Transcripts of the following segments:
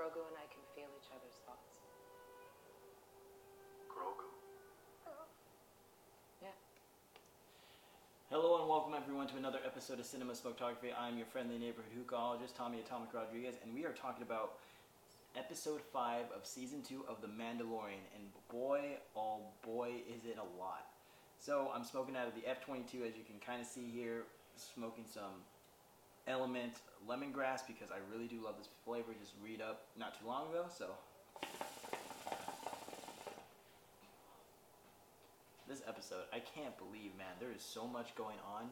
Grogu and I can feel each other's thoughts. Grogu. Oh. Yeah. Hello and welcome everyone to another episode of Cinema Smoketography. I'm your friendly neighborhood hookahologist, Tommy Atomic Rodriguez, and we are talking about episode 5 of season 2 of The Mandalorian. And boy, oh boy, is it a lot. So I'm smoking out of the F22 as you can kind of see here, smoking some Element lemongrass because I really do love this flavor. Just read up not too long ago, so this episode, I can't believe, man, there is so much going on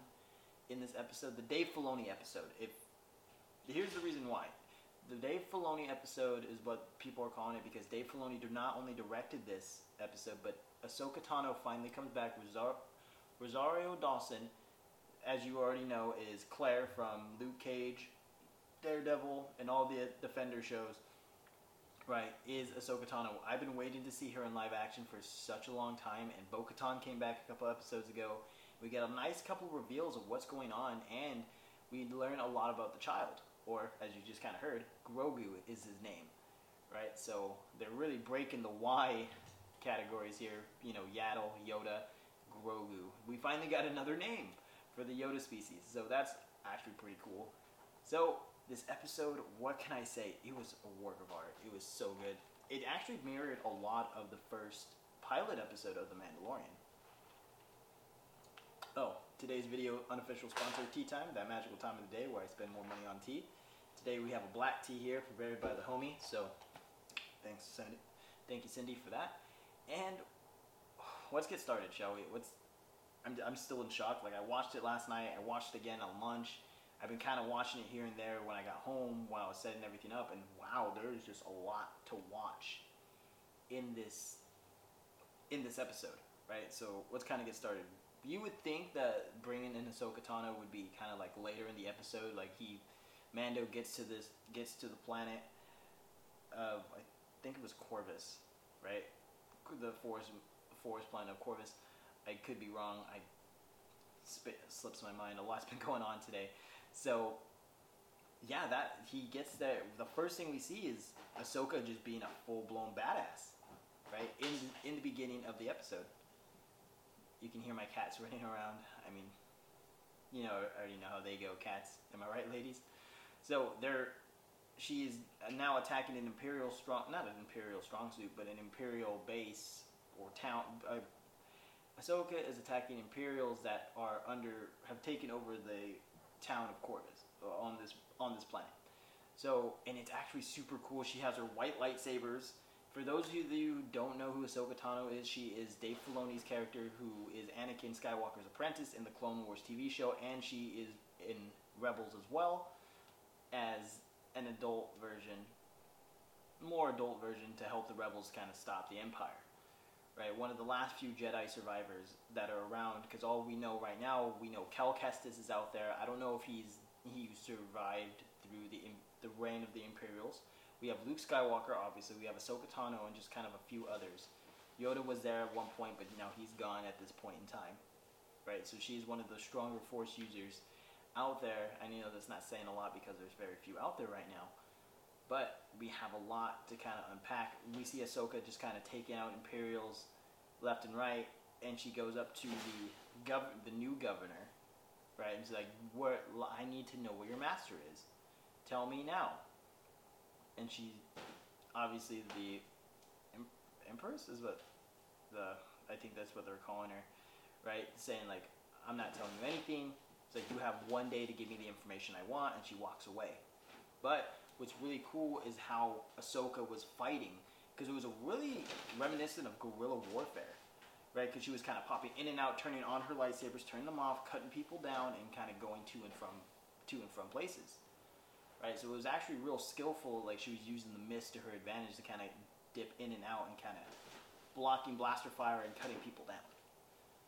in this episode. The Dave Filoni episode. If here's the reason why. The Dave Filoni episode is what people are calling it because Dave Filoni not only directed this episode, but Ahsoka Tano finally comes back. Rosario Dawson as you already know, is Claire from Luke Cage, Daredevil, and all the Defender shows. Right, is Ahsoka Tano. I've been waiting to see her in live action for such a long time, and Bo Katan came back a couple episodes ago. We get a nice couple reveals of what's going on, and we learn a lot about the child, or as you just kind of heard, Grogu is his name. Right, so they're really breaking the Y categories here. You know, Yaddle, Yoda, Grogu. We finally got another name for the Yoda species. So that's actually pretty cool. So this episode, what can I say? It was a work of art. It was so good. It actually mirrored a lot of the first pilot episode of The Mandalorian. Oh, today's video unofficial sponsor, Tea Time, that magical time of the day where I spend more money on tea. Today we have a black tea here prepared by the homie, so thanks Cindy. Thank you Cindy for that. And let's get started, shall we? What's I'm, I'm still in shock. Like I watched it last night. I watched it again on lunch. I've been kind of watching it here and there when I got home while I was setting everything up, and wow, there is just a lot to watch in this in this episode, right? So let's kind of get started. You would think that bringing in Ahsoka Tano would be kind of like later in the episode, like he Mando gets to this gets to the planet of I think it was Corvus, right? The forest forest planet of Corvus I could be wrong. I slips my mind. A lot's been going on today. So, yeah, that he gets there. The first thing we see is Ahsoka just being a full blown badass, right? In in the beginning of the episode, you can hear my cats running around. I mean, you know, I already know how they go. Cats, am I right, ladies? So they're she is now attacking an imperial strong, not an imperial strong suit, but an imperial base or town, uh, Ahsoka is attacking Imperials that are under have taken over the town of Corvus uh, on this on this planet. So, and it's actually super cool. She has her white lightsabers. For those of you who don't know who Ahsoka Tano is, she is Dave Filoni's character, who is Anakin Skywalker's apprentice in the Clone Wars TV show, and she is in Rebels as well as an adult version, more adult version to help the Rebels kind of stop the Empire right? One of the last few Jedi survivors that are around, because all we know right now, we know Cal Kestis is out there. I don't know if he's he survived through the the reign of the Imperials. We have Luke Skywalker, obviously. We have Ahsoka Tano and just kind of a few others. Yoda was there at one point, but now he's gone at this point in time, right? So she's one of the stronger Force users out there. I know that's not saying a lot because there's very few out there right now but we have a lot to kind of unpack. We see Ahsoka just kind of taking out Imperials left and right, and she goes up to the gov- the new governor, right? And she's like, "Where I need to know where your master is. Tell me now." And she, obviously, the em- Empress is what the I think that's what they're calling her, right? Saying like, "I'm not telling you anything." It's like you have one day to give me the information I want, and she walks away. But what's really cool is how Ahsoka was fighting because it was a really reminiscent of guerrilla warfare, right? Because she was kind of popping in and out, turning on her lightsabers, turning them off, cutting people down, and kind of going to and from to and from places, right? So it was actually real skillful. Like she was using the mist to her advantage to kind of dip in and out and kind of blocking blaster fire and cutting people down.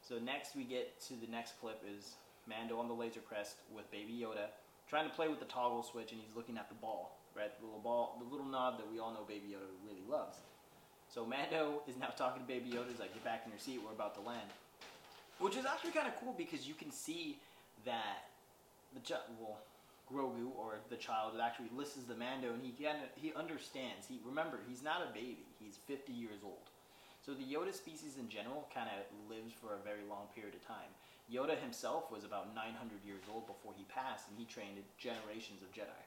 So next we get to the next clip is Mando on the Razor Crest with Baby Yoda trying to play with the toggle switch and he's looking at the ball right? The little ball, the little knob that we all know Baby Yoda really loves. So Mando is now talking to Baby Yoda. He's like, "Get back in your seat. We're about to land," which is actually kind of cool because you can see that the well, Grogu or the child actually listens to Mando and he can, he understands. He remember he's not a baby. He's 50 years old. So the Yoda species in general kind of lives for a very long period of time. Yoda himself was about 900 years old before he passed, and he trained generations of Jedi.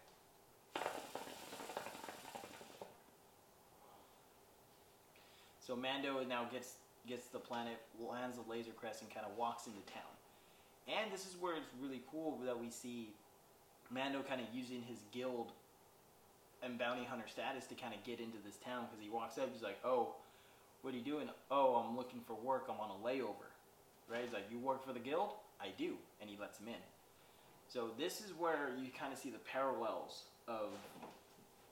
So Mando now gets gets the planet, lands the Razor Crest, and kind of walks into town. And this is where it's really cool that we see Mando kind of using his guild and bounty hunter status to kind of get into this town because he walks up, he's like, "Oh, what are you doing? Oh, I'm looking for work. I'm on a layover." Right? He's like, "You work for the guild?" "I do," and he lets him in. So this is where you kind of see the parallels of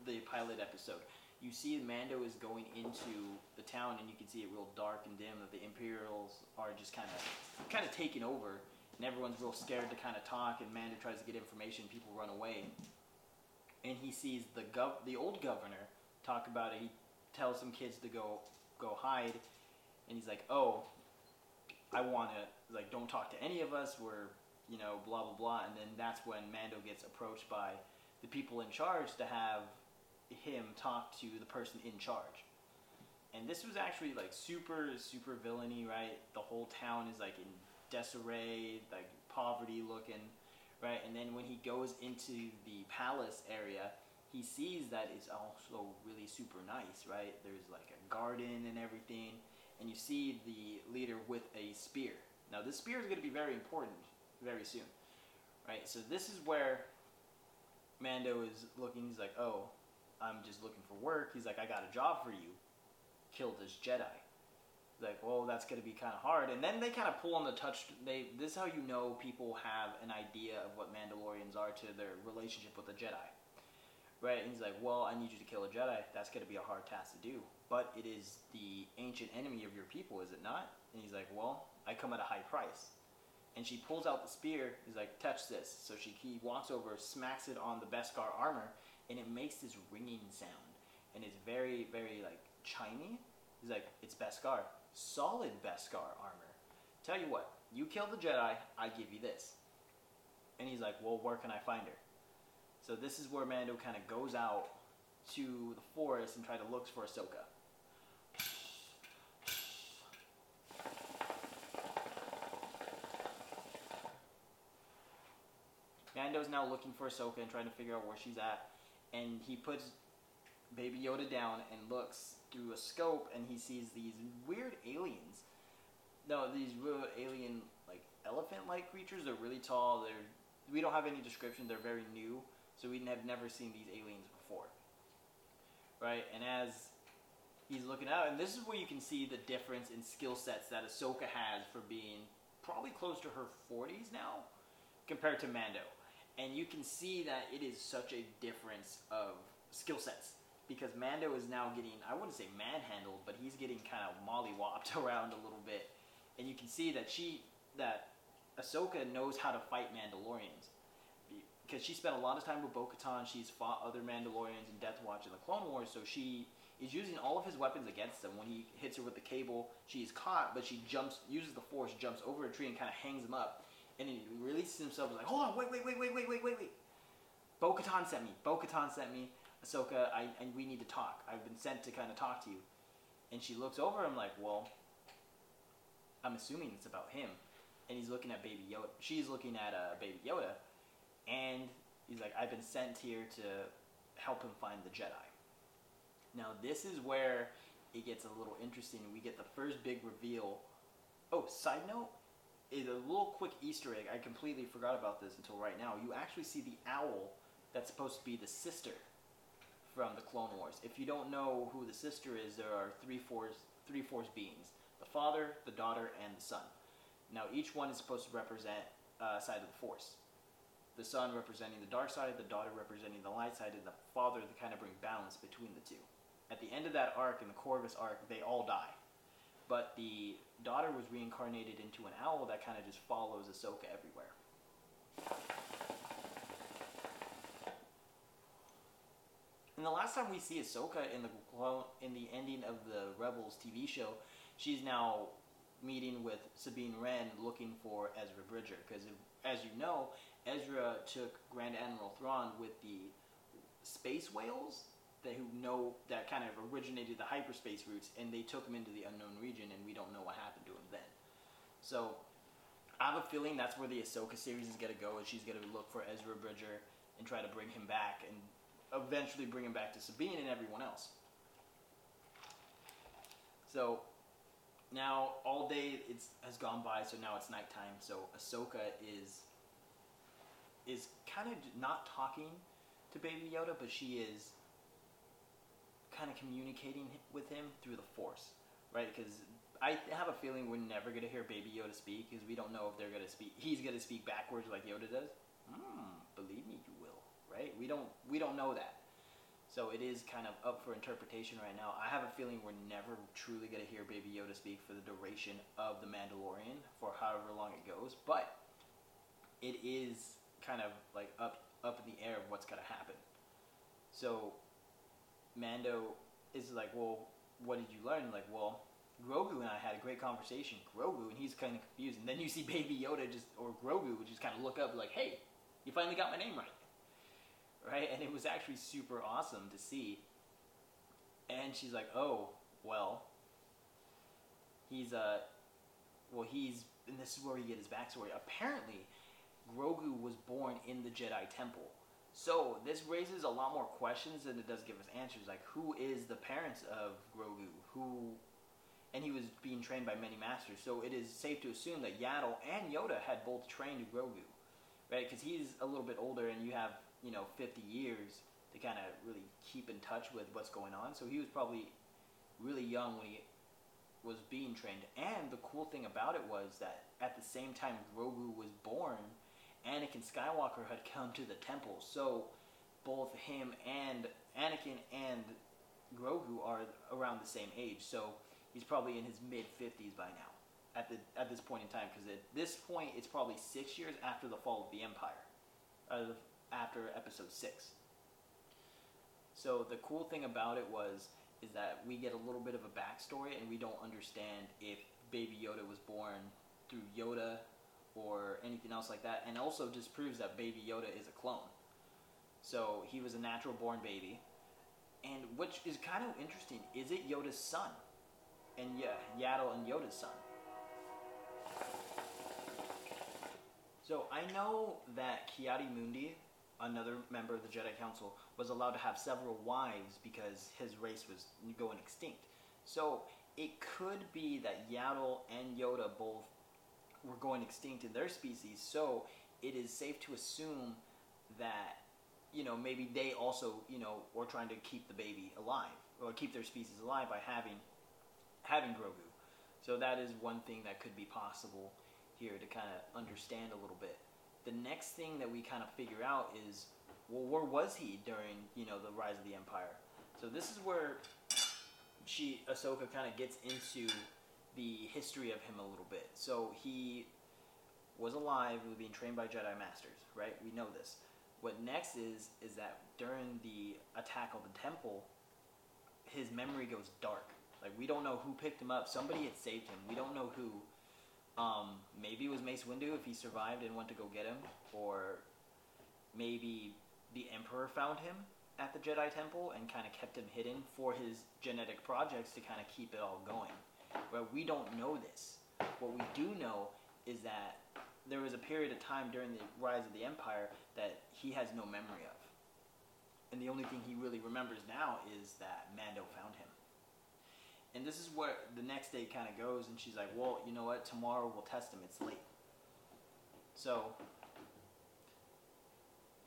the pilot episode you see Mando is going into the town, and you can see it real dark and dim. That the Imperials are just kind of, kind of taking over, and everyone's real scared to kind of talk. And Mando tries to get information. People run away, and he sees the gov, the old governor, talk about it. He tells some kids to go, go hide, and he's like, "Oh, I want to like don't talk to any of us. We're you know blah blah blah." And then that's when Mando gets approached by the people in charge to have him talk to the person in charge. And this was actually like super, super villainy, right? The whole town is like in disarray, like poverty looking, right? And then when he goes into the palace area, he sees that it's also really super nice, right? There's like a garden and everything, and you see the leader with a spear. Now, this spear is going to be very important very soon, right? So this is where Mando is looking. He's like, oh, I'm just looking for work. He's like, I got a job for you. Kill this Jedi. He's like, well, that's gonna be kind of hard. And then they kind of pull on the touch. They this is how you know people have an idea of what Mandalorians are to their relationship with the Jedi, right? And he's like, well, I need you to kill a Jedi. That's gonna be a hard task to do. But it is the ancient enemy of your people, is it not? And he's like, well, I come at a high price. And she pulls out the spear. He's like, touch this. So she he walks over, smacks it on the Beskar armor, and it makes this ringing sound, and it's very, very like chimey. He's like, it's Beskar, solid Beskar armor. Tell you what, you kill the Jedi, I give you this. And he's like, well, where can I find her? So this is where Mando kind of goes out to the forest and try to look for Ahsoka. Mando's now looking for Ahsoka and trying to figure out where she's at and he puts Baby Yoda down and looks through a scope, and he sees these weird aliens. No, these real alien like elephant-like creatures. They're really tall. They're we don't have any description. They're very new, so we have never seen these aliens before. Right, and as he's looking out, and this is where you can see the difference in skill sets that Ahsoka has for being probably close to her 40s now compared to Mando and you can see that it is such a difference of skill sets. Because Mando is now getting I wouldn't say manhandled, but he's getting kind of mollywopped around a little bit, and you can see that she that Ahsoka knows how to fight Mandalorians. Because she spent a lot of time with Bo-Katan. She's fought other Mandalorians in Death Watch in the Clone Wars, so she is using all of his weapons against them. When he hits her with the cable, she's caught, but she jumps, uses the Force, jumps over a tree, and kind of hangs him up and he releases himself. He's like, hold on, wait, wait, wait, wait, wait, wait, wait, wait. Bo Katan sent me. Bo Katan sent me. Ahsoka, I, and we need to talk. I've been sent to kind of talk to you. And she looks over. I'm like, well, I'm assuming it's about him. And he's looking at Baby Yoda. She's looking at uh, Baby Yoda. And he's like, I've been sent here to help him find the Jedi. Now, this is where it gets a little interesting. We get the first big reveal. Oh, side note, is a little quick Easter egg. I completely forgot about this until right now. You actually see the owl that's supposed to be the sister from the Clone Wars. If you don't know who the sister is, there are three force three force beings: the father, the daughter, and the son. Now each one is supposed to represent a uh, side of the Force. The son representing the dark side, the daughter representing the light side, and the father to kind of bring balance between the two. At the end of that arc, in the Corvus arc, they all die. But the daughter was reincarnated into an owl that kind of just follows Ahsoka everywhere. And the last time we see Ahsoka in the in the ending of the Rebels TV show, she's now meeting with Sabine Wren looking for Ezra Bridger because as you know, Ezra took Grand Admiral Thrawn with the space whales that who know that kind of originated the hyperspace routes, and they took him into the unknown region, and we don't know what happened to him then. So I have a feeling that's where the Ahsoka series is gonna go, and she's gonna look for Ezra Bridger and try to bring him back, and eventually bring him back to Sabine and everyone else. So now all day it's has gone by, so now it's nighttime. So Ahsoka is is kind of not talking to Baby Yoda, but she is kind of communicating with him through the Force, right? Because I have a feeling we're never gonna hear Baby Yoda speak because we don't know if they're gonna speak. He's gonna speak backwards like Yoda does. Hmm, believe me, you will, right? We don't we don't know that. So it is kind of up for interpretation right now. I have a feeling we're never truly to hear Baby Yoda speak for the duration of The Mandalorian, for however long it goes. But it is kind of like up up in the air of what's to happen. So Mando is like, well, what did you learn? Like, well, Grogu and I had a great conversation. Grogu, and he's kind of confused. And then you see Baby Yoda just, or Grogu, just kind of look up like, hey, you finally got my name right right? And it was actually super awesome to see. And she's like, "Oh, well, he's uh, well, he's and this is where you get his backstory. Apparently, Grogu was born in the Jedi Temple." So this raises a lot more questions than it does give us answers. Like, who is the parents of Grogu? Who, and he was being trained by many masters. So it is safe to assume that Yaddle and Yoda had both trained Grogu, right? Because he's a little bit older, and you have you know 50 years to kind of really keep in touch with what's going on. So he was probably really young when he was being trained. And the cool thing about it was that at the same time Grogu was born, Anakin Skywalker had come to the temple. So both him and Anakin and Grogu are around the same age. So he's probably in his mid 50s by now at the at this point in time because at this point it's probably 6 years after the fall of the empire. Uh, after episode six. So the cool thing about it was is that we get a little bit of a backstory and we don't understand if Baby Yoda was born through Yoda or anything else like that, and also just proves that Baby Yoda is a clone. So he was a natural born baby, and which is kind of interesting. Is it Yoda's son? And yeah, Yaddle and Yoda's son. So I know that Ki-Adi-Mundi another member of the Jedi Council, was allowed to have several wives because his race was going extinct. So it could be that Yaddle and Yoda both were going extinct in their species. So it is safe to assume that you know maybe they also you know were trying to keep the baby alive or keep their species alive by having having Grogu. So that is one thing that could be possible here to kind of understand a little bit the next thing that we kind of figure out is, well, where was he during you know the rise of the empire? So this is where she Ahsoka kind of gets into the history of him a little bit. So he was alive, he was being trained by Jedi masters, right? We know this. What next is is that during the attack of the temple, his memory goes dark. Like we don't know who picked him up. Somebody had saved him. We don't know who. Um, maybe it was Mace Windu if he survived and went to go get him, or maybe the Emperor found him at the Jedi Temple and kind of kept him hidden for his genetic projects to kind of keep it all going. But we don't know this. What we do know is that there was a period of time during the rise of the Empire that he has no memory of. And the only thing he really remembers now is that Mando found him. And this is where the next day kind of goes, and she's like, "Well, you know what? Tomorrow we'll test him. It's late." So,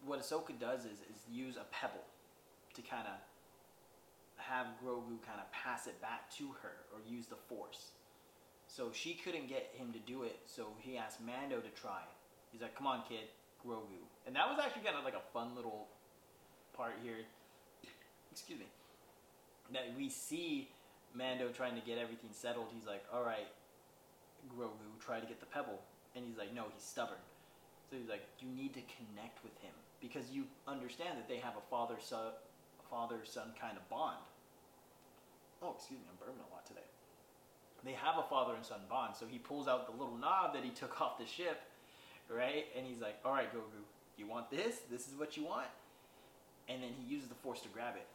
what Ahsoka does is is use a pebble to kind of have Grogu kind of pass it back to her, or use the Force. So she couldn't get him to do it, so he asked Mando to try. He's like, "Come on, kid, Grogu," and that was actually kind of like a fun little part here. Excuse me. That we see Mando trying to get everything settled, he's like, all right, Grogu, try to get the pebble. And he's like, no, he's stubborn. So he's like, you need to connect with him because you understand that they have a father son, father son kind of bond. Oh, excuse me, I'm burping a lot today. They have a father and son bond, so he pulls out the little knob that he took off the ship, right? And he's like, "All right, Goku, you want this? This is what you want." And then he uses the Force to grab it,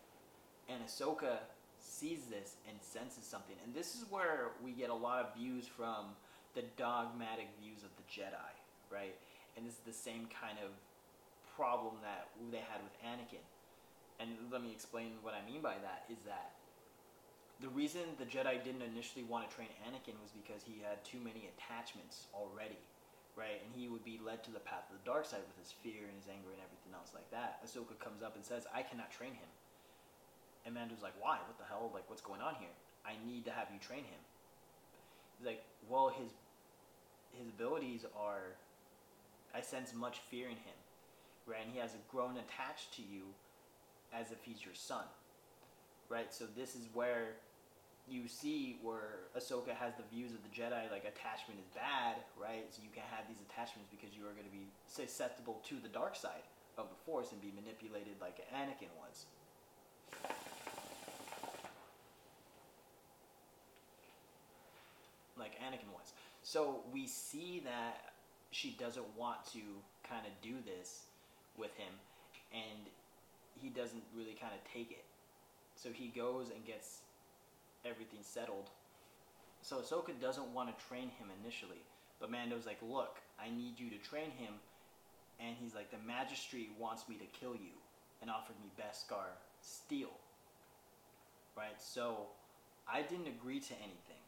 and Ahsoka sees this and senses something. And this is where we get a lot of views from the dogmatic views of the Jedi, right? And this is the same kind of problem that they had with Anakin. And let me explain what I mean by that is that the reason the Jedi didn't initially want to train Anakin was because he had too many attachments already, right? And he would be led to the path of the dark side with his fear and his anger and everything else like that. Ahsoka comes up and says, I cannot train him. And Mando's like, why? What the hell? Like, what's going on here? I need to have you train him. He's like, well, his his abilities are. I sense much fear in him, right? And he has grown attached to you, as if he's your son, right? So this is where you see where Ahsoka has the views of the Jedi, like attachment is bad, right? So you can have these attachments because you are going to be susceptible to the dark side of the Force and be manipulated like Anakin was. like Anakin was. So we see that she doesn't want to kind of do this with him, and he doesn't really kind of take it. So he goes and gets everything settled. So Ahsoka doesn't want to train him initially, but Mando's like, "Look, I need you to train him," and he's like, "The Magistrate wants me to kill you," and offered me Beskar steel. Right. So I didn't agree to anything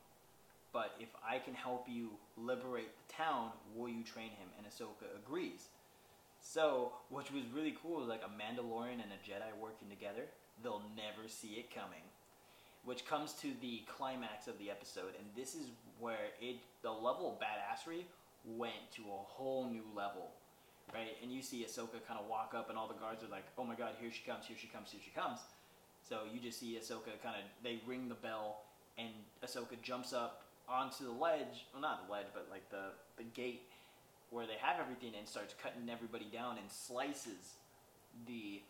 but if I can help you liberate the town, will you train him? And Ahsoka agrees. So, which was really cool, like a Mandalorian and a Jedi working together, they'll never see it coming. Which comes to the climax of the episode, and this is where it the level of badassery went to a whole new level, right? And you see Ahsoka kind of walk up, and all the guards are like, "Oh my God, here she comes! Here she comes! Here she comes!" So you just see Ahsoka kind of they ring the bell, and Ahsoka jumps up onto the ledge, well, not the ledge, but like the, the gate where they have everything and starts cutting everybody down and slices the,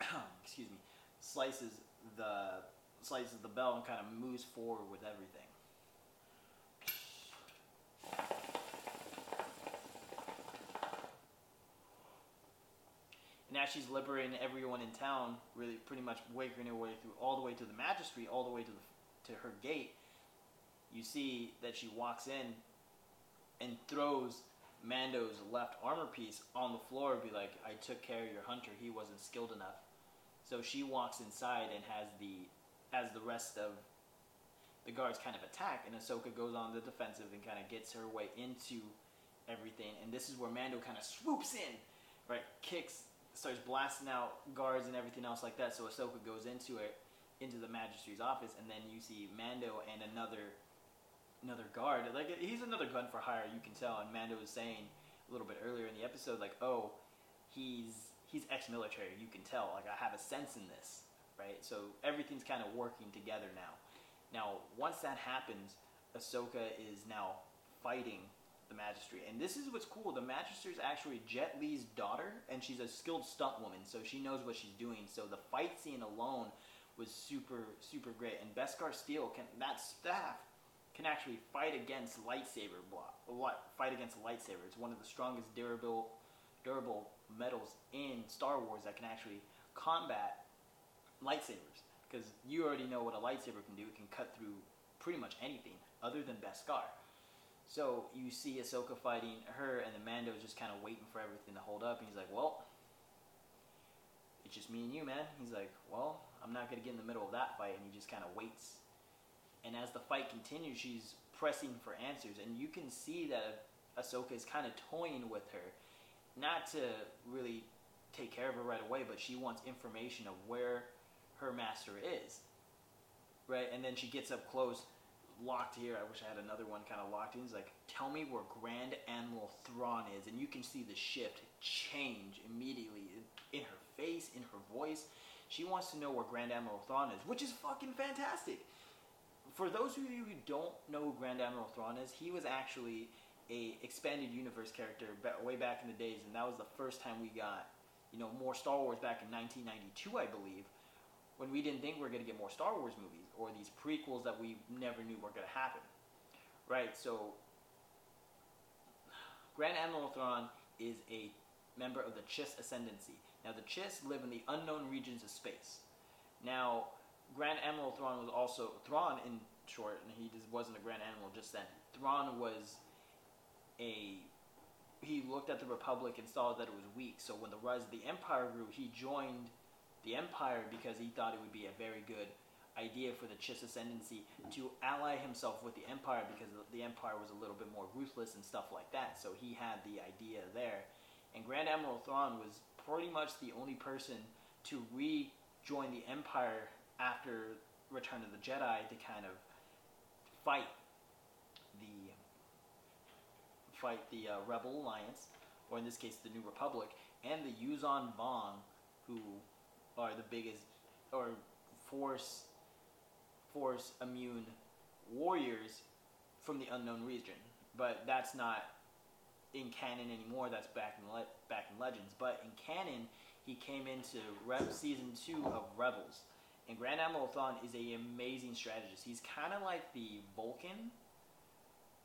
excuse me, slices the, slices the bell and kind of moves forward with everything. And as she's liberating everyone in town, really pretty much waking her way through all the way to the magistrate, all the way to the to her gate, you see that she walks in and throws Mando's left armor piece on the floor be like, I took care of your hunter, he wasn't skilled enough. So she walks inside and has the as the rest of the guards kind of attack and Ahsoka goes on the defensive and kind of gets her way into everything. And this is where Mando kind of swoops in, right? Kicks, starts blasting out guards and everything else like that. So Ahsoka goes into it, into the magistrate's office, and then you see Mando and another another guard. Like he's another gun for hire, you can tell. And Mando was saying a little bit earlier in the episode, like, oh, he's he's ex-military. You can tell. Like I have a sense in this, right? So everything's kind of working together now. Now, once that happens, Ahsoka is now fighting the magistrate, and this is what's cool. The magistrate is actually Jet Li's daughter, and she's a skilled stunt woman, so she knows what she's doing. So the fight scene alone was super super great, and Beskar Steel can that staff can actually fight against lightsaber block. What? Fight against lightsaber. It's one of the strongest durable durable metals in Star Wars that can actually combat lightsabers. Because you already know what a lightsaber can do. It can cut through pretty much anything other than Beskar. So you see Ahsoka fighting her, and the Mando is just kind of waiting for everything to hold up. And he's like, "Well, it's just me and you, man." He's like, "Well, I'm not gonna get in the middle of that fight," and he just kind of waits and as the fight continues, she's pressing for answers, and you can see that Ahsoka is kind of toying with her, not to really take care of her right away, but she wants information of where her master is, right? And then she gets up close, locked here. I wish I had another one kind of locked in. He's like, "Tell me where Grand Admiral Thrawn is," and you can see the shift change immediately in her face, in her voice. She wants to know where Grand Admiral Thrawn is, which is fucking fantastic for those of you who don't know who Grand Admiral Thrawn is, he was actually a expanded universe character way back in the days, and that was the first time we got, you know, more Star Wars back in 1992, I believe, when we didn't think we were going to get more Star Wars movies or these prequels that we never knew were going to happen, right? So Grand Admiral Thrawn is a member of the Chiss Ascendancy. Now, the Chiss live in the unknown regions of space. Now, Grand Admiral Thrawn was also Thrawn in short, and he just wasn't a Grand Admiral just then. Thrawn was a he looked at the Republic and saw that it was weak. So when the rise of the Empire grew, he joined the Empire because he thought it would be a very good idea for the Chiss Ascendancy to ally himself with the Empire because the Empire was a little bit more ruthless and stuff like that. So he had the idea there. And Grand Admiral Thrawn was pretty much the only person to rejoin the Empire after Return of the Jedi to kind of fight the fight the uh, Rebel Alliance, or in this case, the New Republic, and the Yuuzhan Vong, who are the biggest or force force immune warriors from the unknown region. But that's not in canon anymore. That's back in le- back in Legends. But in canon, he came into Rep season two of Rebels, and Grand Admiral Thrawn is a amazing strategist. He's kind of like the Vulcan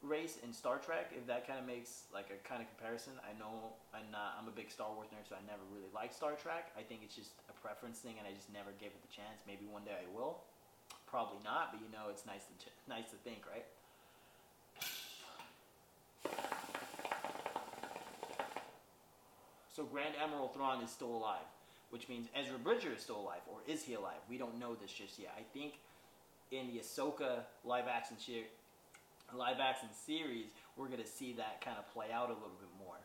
race in Star Trek, if that kind of makes like a kind of comparison. I know I'm not I'm a big Star Wars nerd, so I never really liked Star Trek. I think it's just a preference thing, and I just never gave it the chance. Maybe one day I will. Probably not, but you know, it's nice to ch- nice to think, right? So Grand Admiral Thrawn is still alive, which means Ezra Bridger is still alive, or is he alive? We don't know this just yet. I think in the Ahsoka live action live action series, we're going to see that kind of play out a little bit more,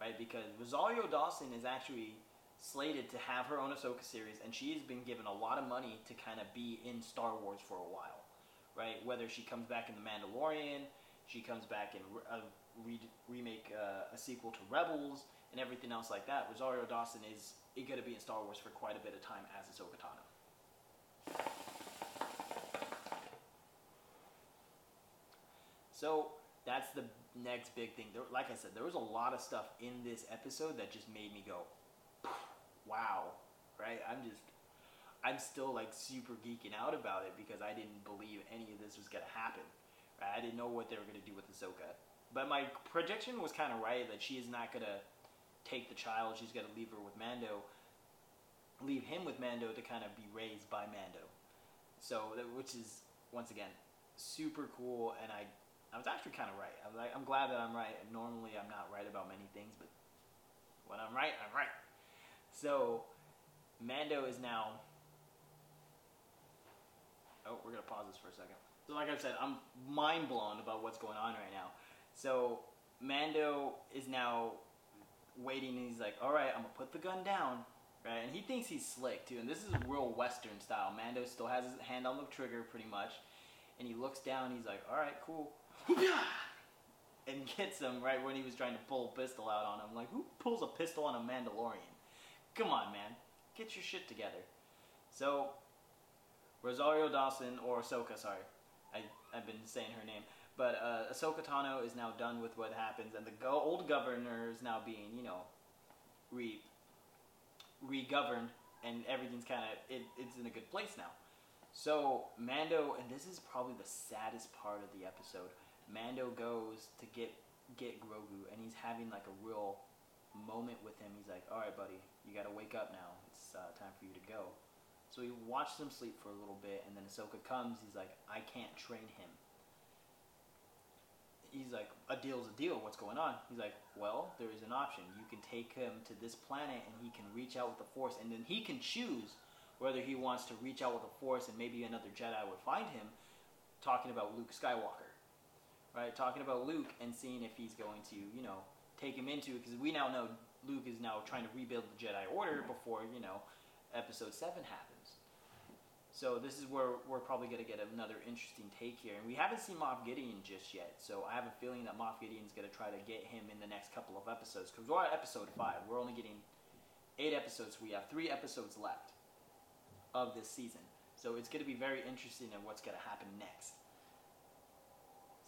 right? Because Rosario Dawson is actually slated to have her own Ahsoka series, and she's been given a lot of money to kind of be in Star Wars for a while, right? Whether she comes back in The Mandalorian, she comes back in a re- remake, uh, a sequel to Rebels, and everything else like that. Rosario Dawson is going to be in Star Wars for quite a bit of time as Ahsoka Tano. So that's the next big thing. There, like I said, there was a lot of stuff in this episode that just made me go, "Wow!" Right? I'm just, I'm still like super geeking out about it because I didn't believe any of this was gonna happen. Right? I didn't know what they were gonna do with Ahsoka, but my prediction was kind of right that she is not gonna take the child. She's gonna leave her with Mando, leave him with Mando to kind of be raised by Mando. So, which is once again super cool, and I I was actually kind of right. I'm like, I'm glad that I'm right. Normally, I'm not right about many things, but when I'm right, I'm right. So, Mando is now. Oh, we're gonna pause this for a second. So, like I said, I'm mind blown about what's going on right now. So, Mando is now waiting, and he's like, "All right, I'm gonna put the gun down." Right, and he thinks he's slick too. And this is real Western style. Mando still has his hand on the trigger, pretty much, and he looks down. He's like, "All right, cool." and gets him right when he was trying to pull a pistol out on him. Like, who pulls a pistol on a Mandalorian? Come on, man. Get your shit together. So, Rosario Dawson, or Ahsoka, sorry. I, I've been saying her name. But uh, Ahsoka Tano is now done with what happens, and the go- old governor is now being, you know, re re-governed, and everything's kind of, it, it's in a good place now. So, Mando, and this is probably the saddest part of the episode, Mando goes to get get Grogu, and he's having like a real moment with him. He's like, "All right, buddy, you got to wake up now. It's uh, time for you to go." So he watches him sleep for a little bit, and then Ahsoka comes. He's like, "I can't train him." He's like, "A deal's a deal. What's going on?" He's like, "Well, there is an option. You can take him to this planet, and he can reach out with the Force, and then he can choose whether he wants to reach out with the Force, and maybe another Jedi would find him." Talking about Luke Skywalker right? Talking about Luke and seeing if he's going to, you know, take him into because we now know Luke is now trying to rebuild the Jedi Order before you know Episode Seven happens. So this is where we're probably going to get another interesting take here, and we haven't seen Moff Gideon just yet. So I have a feeling that Moff Gideon's going to try to get him in the next couple of episodes because we're at Episode Five. We're only getting eight episodes. We have three episodes left of this season, so it's going to be very interesting in what's going to happen next.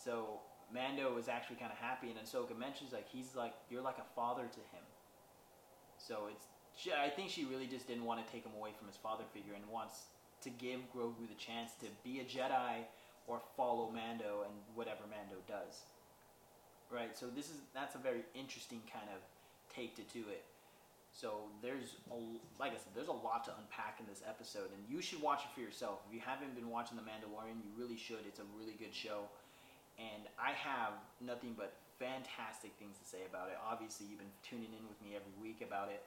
So Mando is actually kind of happy, and Ahsoka mentions like he's like you're like a father to him. So it's she, I think she really just didn't want to take him away from his father figure and wants to give Grogu the chance to be a Jedi or follow Mando and whatever Mando does. right? So this is that's a very interesting kind of take to do it. So there's a, like I said, there's a lot to unpack in this episode, and you should watch it for yourself. If you haven't been watching The Mandalorian, you really should. It's a really good show, and I have nothing but fantastic things to say about it. Obviously, you've been tuning in with me every week about it,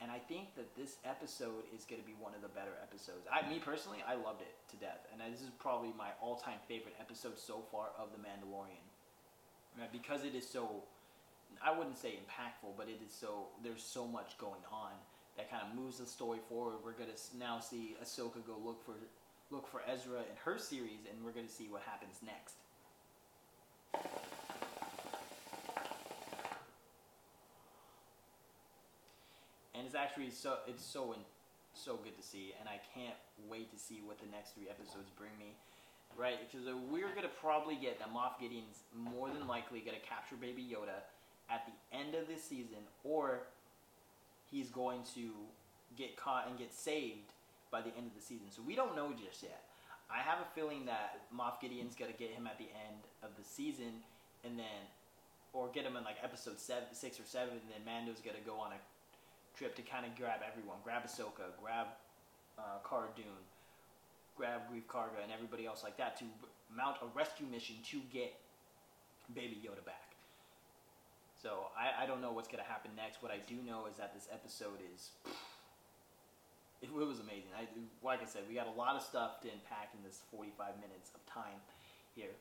and I think that this episode is going to be one of the better episodes. I, me personally, I loved it to death, and this is probably my all-time favorite episode so far of The Mandalorian, right? because it is so I wouldn't say impactful, but it is so there's so much going on that kind of moves the story forward. We're gonna now see Ahsoka go look for look for Ezra in her series, and we're gonna see what happens next. And it's actually so it's so in, so good to see, and I can't wait to see what the next three episodes bring me. Right, because we're gonna probably get that Moff Gideon's more than likely gonna capture Baby Yoda at the end of this season, or he's going to get caught and get saved by the end of the season. So we don't know just yet. I have a feeling that Moff Gideon's gonna get him at the end of the season, and then, or get him in like episode seven, six or seven, and then Mando's gonna go on a trip to kind of grab everyone, grab Ahsoka, grab uh, Cara Dune, grab Greef Karga, and everybody else like that to mount a rescue mission to get Baby Yoda back. So I, I don't know what's gonna happen next. What I do know is that this episode is it, it was amazing. I like I said, we got a lot of stuff to unpack in this 45 minutes of time here.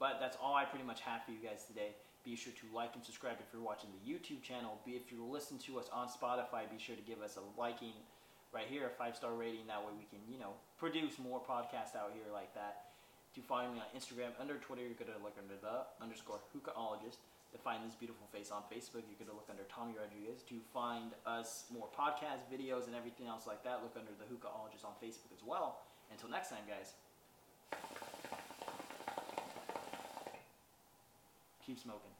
But that's all I pretty much have for you guys today. Be sure to like and subscribe if you're watching the YouTube channel. Be if you're listening to us on Spotify, be sure to give us a liking right here, a five star rating. That way we can, you know, produce more podcasts out here like that. To find me on Instagram under Twitter, you're gonna look under the underscore hookahologist to find this beautiful face on Facebook, you're gonna look under Tommy Rodriguez. To find us more podcast videos and everything else like that, look under the Hookahologist on Facebook as well. Until next time, guys. Keep smoking.